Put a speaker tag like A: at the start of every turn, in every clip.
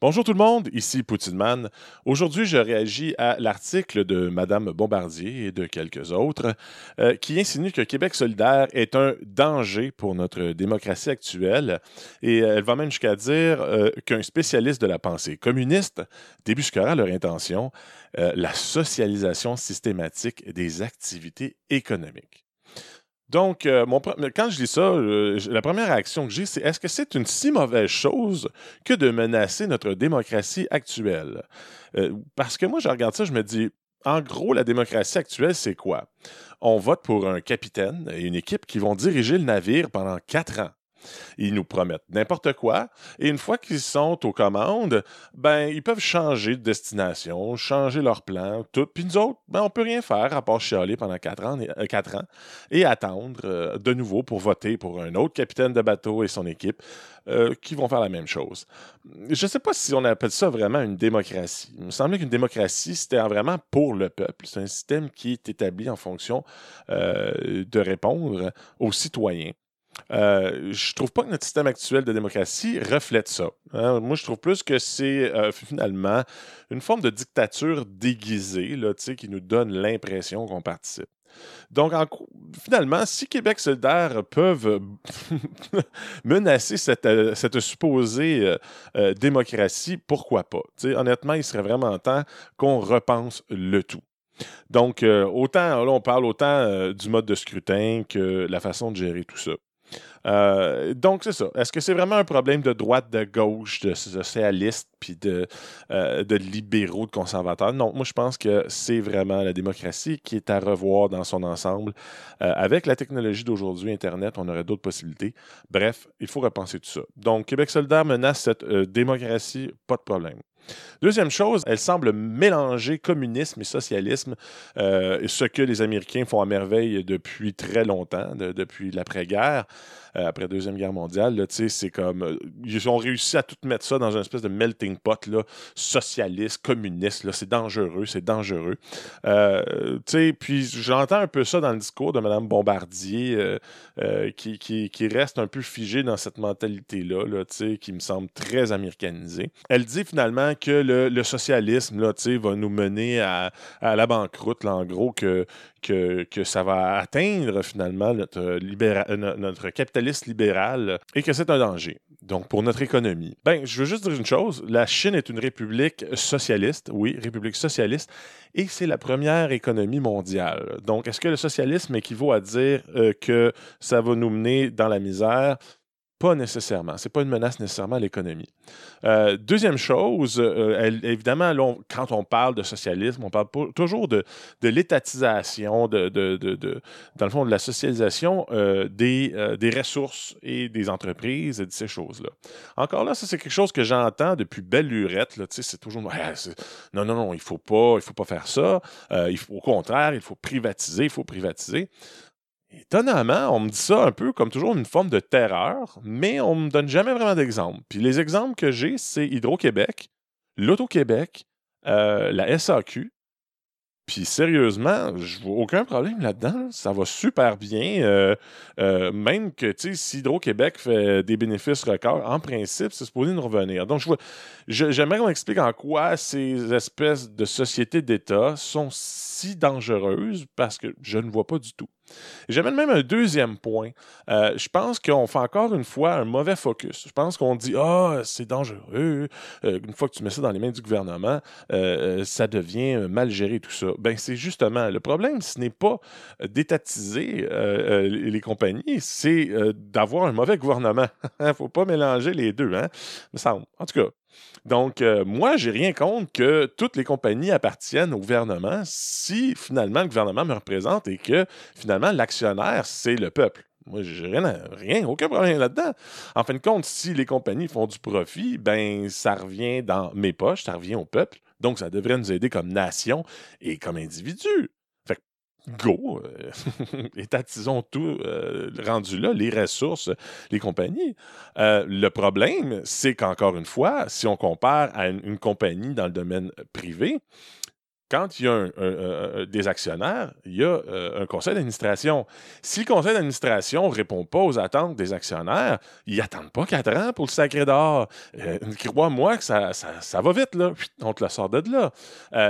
A: Bonjour tout le monde, ici Poutineman. Aujourd'hui, je réagis à l'article de Madame Bombardier et de quelques autres euh, qui insinue que Québec solidaire est un danger pour notre démocratie actuelle et euh, elle va même jusqu'à dire euh, qu'un spécialiste de la pensée communiste débusquera leur intention, la socialisation systématique des activités économiques. Donc, euh, quand je lis ça, euh, la première réaction que j'ai, c'est est-ce que c'est une si mauvaise chose que de menacer notre démocratie actuelle? Euh, parce que moi, je regarde ça, je me dis, en gros, la démocratie actuelle, c'est quoi? On vote pour un capitaine et une équipe qui vont diriger le navire pendant quatre ans. Ils nous promettent n'importe quoi. Et une fois qu'ils sont aux commandes, ben, ils peuvent changer de destination, changer leur plan, tout. Puis nous autres, ben, on peut rien faire à part chialer pendant quatre ans, euh, et attendre euh, de nouveau pour voter pour un autre capitaine de bateau et son équipe euh, qui vont faire la même chose. Je ne sais pas si on appelle ça vraiment une démocratie. Il me semblait qu'une démocratie, c'était vraiment pour le peuple. C'est un système qui est établi en fonction de répondre aux citoyens. Euh, je trouve pas que notre système actuel de démocratie reflète ça. Hein. Moi, je trouve plus que c'est euh, finalement une forme de dictature déguisée là, qui nous donne l'impression qu'on participe. Donc, finalement, si Québec solidaire peuvent menacer cette, euh, supposée démocratie, pourquoi pas? honnêtement, il serait vraiment temps qu'on repense le tout. Donc, autant, là, on parle autant du mode de scrutin que la façon de gérer tout ça. Euh, donc, c'est ça. Est-ce que c'est vraiment un problème de droite, de gauche, de socialistes, puis de, euh, de libéraux, de conservateurs? Non, moi, je pense que c'est vraiment la démocratie qui est à revoir dans son ensemble. Euh, avec la technologie d'aujourd'hui, Internet, on aurait d'autres possibilités. Bref, il faut repenser tout ça. Donc, Québec solidaire menace cette démocratie, pas de problème. Deuxième chose, elle semble mélanger communisme et socialisme, euh, ce que les Américains font à merveille depuis très longtemps, depuis l'après-guerre, après la Deuxième Guerre mondiale. C'est comme. Euh, ils ont réussi à tout mettre ça dans une espèce de melting pot là, socialiste, communiste. C'est dangereux, c'est dangereux. puis j'entends un peu ça dans le discours de Mme Bombardier, qui, qui, reste un peu figé dans cette mentalité-là, là, qui me semble très américanisée. Elle dit finalement que le, socialisme là, va nous mener à, la banqueroute, en gros, que, que, ça va atteindre finalement notre, euh, notre capitaliste libéral et que c'est un danger. Donc, pour notre économie. Ben, je veux juste dire une chose. La Chine est une république socialiste, oui, république socialiste, et c'est la première économie mondiale. Donc, est-ce que le socialisme équivaut à dire euh, que ça va nous mener dans la misère? Pas nécessairement. Ce n'est pas une menace nécessairement à l'économie. Euh, deuxième chose, euh, évidemment, quand on parle de socialisme, on parle toujours de, l'étatisation, dans le fond, de la socialisation euh, des, ressources et des entreprises et de ces choses-là. Encore là, ça, c'est quelque chose que j'entends depuis belle lurette. C'est toujours non, non, non, il ne faut, pas, faut pas faire ça. au contraire, il faut privatiser, il faut privatiser. Étonnamment, on me dit ça un peu comme toujours une forme de terreur, mais on me donne jamais vraiment d'exemples. Puis les exemples que j'ai, c'est Hydro-Québec, l'Auto-Québec, euh, la SAQ. Puis sérieusement, je vois aucun problème là-dedans. Ça va super bien. Euh, euh, même que, si Hydro-Québec fait des bénéfices records, en principe, c'est supposé nous revenir. Donc, je j'aimerais qu'on explique en quoi ces espèces de sociétés d'État sont si dangereuses parce que je ne vois pas du tout. J'amène même un deuxième point. Euh, je pense qu'on fait encore une fois un mauvais focus. Je pense qu'on dit Ah, c'est dangereux. Euh, une fois que tu mets ça dans les mains du gouvernement, euh, ça devient mal géré, tout ça. Ben, c'est justement le problème, ce n'est pas d'étatiser les compagnies, c'est d'avoir un mauvais gouvernement. Il ne faut pas mélanger les deux, hein? Me semble. En tout cas, donc, moi, moi, j'ai rien contre que toutes les compagnies appartiennent au gouvernement si finalement le gouvernement me représente et que finalement l'actionnaire, c'est le peuple. Moi, j'ai rien, rien, aucun problème là-dedans. En fin de compte, si les compagnies font du profit, ben ça revient dans mes poches, ça revient au peuple. Donc, ça devrait nous aider comme nation et comme individu go, euh, étatisons tout euh, rendu là, les ressources, les compagnies. Euh, le problème, c'est qu'encore une fois, si on compare à une, compagnie dans le domaine privé, quand il y a des actionnaires, il y a un conseil d'administration. Si le conseil d'administration ne répond pas aux attentes des actionnaires, ils n'attendent pas quatre ans pour le sacré d'or. Crois-moi que ça, ça, va vite, là. On te la sort de là.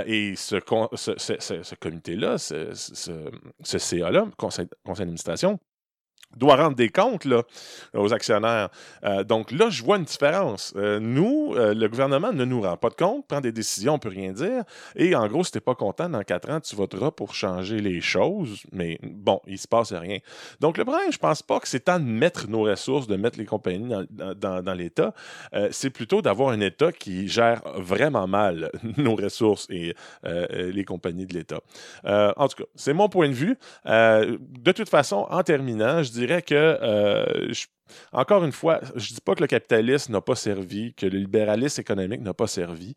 A: et ce, ce, comité-là, ce, ce CA-là, conseil, conseil d'administration, doit rendre des comptes là, aux actionnaires. Euh, donc là, je vois une différence. Euh, nous, euh, le gouvernement ne nous rend pas de compte, prend des décisions, on ne peut rien dire. Et en gros, si tu n'es pas content, dans quatre ans, tu voteras pour changer les choses. Mais bon, il ne se passe rien. Donc le problème, je ne pense pas que c'est temps de mettre nos ressources, de mettre les compagnies dans, dans, l'État. c'est plutôt d'avoir un État qui gère vraiment mal nos ressources et les compagnies de l'État. en tout cas, c'est mon point de vue. de toute façon, en terminant, je dis dirais que euh, encore une fois, je ne dis pas que le capitalisme n'a pas servi, que le libéralisme économique n'a pas servi,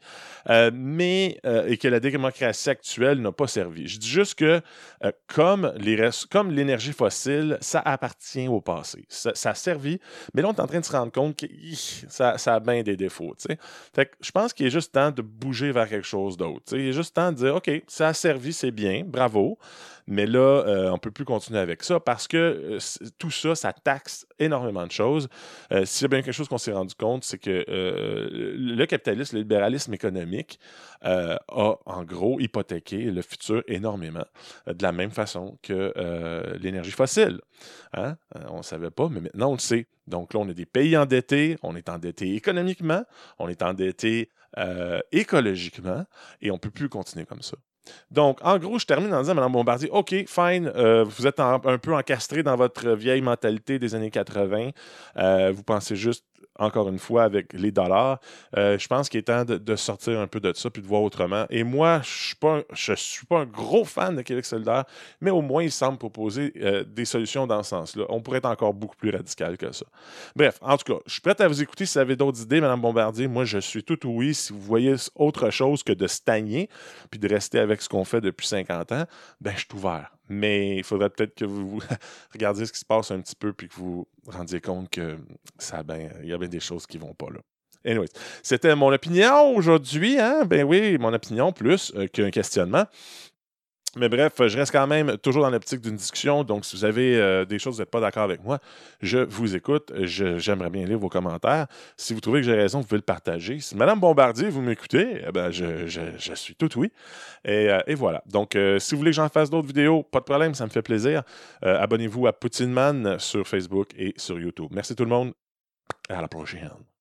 A: euh, mais euh, et que la démocratie actuelle n'a pas servi. Je dis juste que comme, l'énergie fossile, ça appartient au passé. Ça, a servi, mais là, on est en train de se rendre compte que ça, a bien des défauts. Fait je pense qu'il est juste temps de bouger vers quelque chose d'autre. Il est juste temps de dire OK, ça a servi, c'est bien, bravo. Mais là, euh, on ne peut plus continuer avec ça parce que euh, tout ça, ça taxe énormément de choses. Euh, S'il y a bien quelque chose qu'on s'est rendu compte, c'est que le capitalisme, le libéralisme économique a en gros hypothéqué le futur énormément, de la même façon que l'énergie fossile. Hein? On ne savait pas, mais maintenant on le sait. Donc là, on est des pays endettés, on est endetté économiquement, on est endetté écologiquement, et on ne peut plus continuer comme ça. Donc, en gros, je termine en disant, Mme Bombardier, OK, fine, euh, vous êtes un peu encastré dans votre vieille mentalité des années 80. Euh, vous pensez juste encore une fois, avec les dollars. Euh, je pense qu'il est temps de, sortir un peu de ça puis de voir autrement. Et moi, je ne suis, pas un gros fan de Québec solidaire, mais au moins, il semble proposer euh, des solutions dans ce sens-là. On pourrait être encore beaucoup plus radical que ça. Bref, en tout cas, je suis prêt à vous écouter si vous avez d'autres idées, Mme Bombardier. Moi, je suis tout oui. Si vous voyez autre chose que de stagner puis de rester avec ce qu'on fait depuis 50 ans, ben, je suis ouvert. Mais il faudrait peut-être que vous regardiez ce qui se passe un petit peu puis que vous vous rendiez compte que ça ben, il y a bien des choses qui vont pas là. Anyways, c'était mon opinion aujourd'hui. Hein? Ben oui, mon opinion plus euh, qu'un questionnement. Mais bref, je reste quand même toujours dans l'optique d'une discussion. Donc, si vous avez euh, des choses, vous n'êtes pas d'accord avec moi, je vous écoute. J'aimerais bien lire vos commentaires. Si vous trouvez que j'ai raison, vous pouvez le partager. Si Madame Bombardier, vous m'écoutez, eh ben, je, suis tout oui. Et, euh, voilà. Donc, euh, si vous voulez que j'en fasse d'autres vidéos, pas de problème, ça me fait plaisir. Abonnez-vous à Poutineman sur Facebook et sur YouTube. Merci tout le monde. À la prochaine.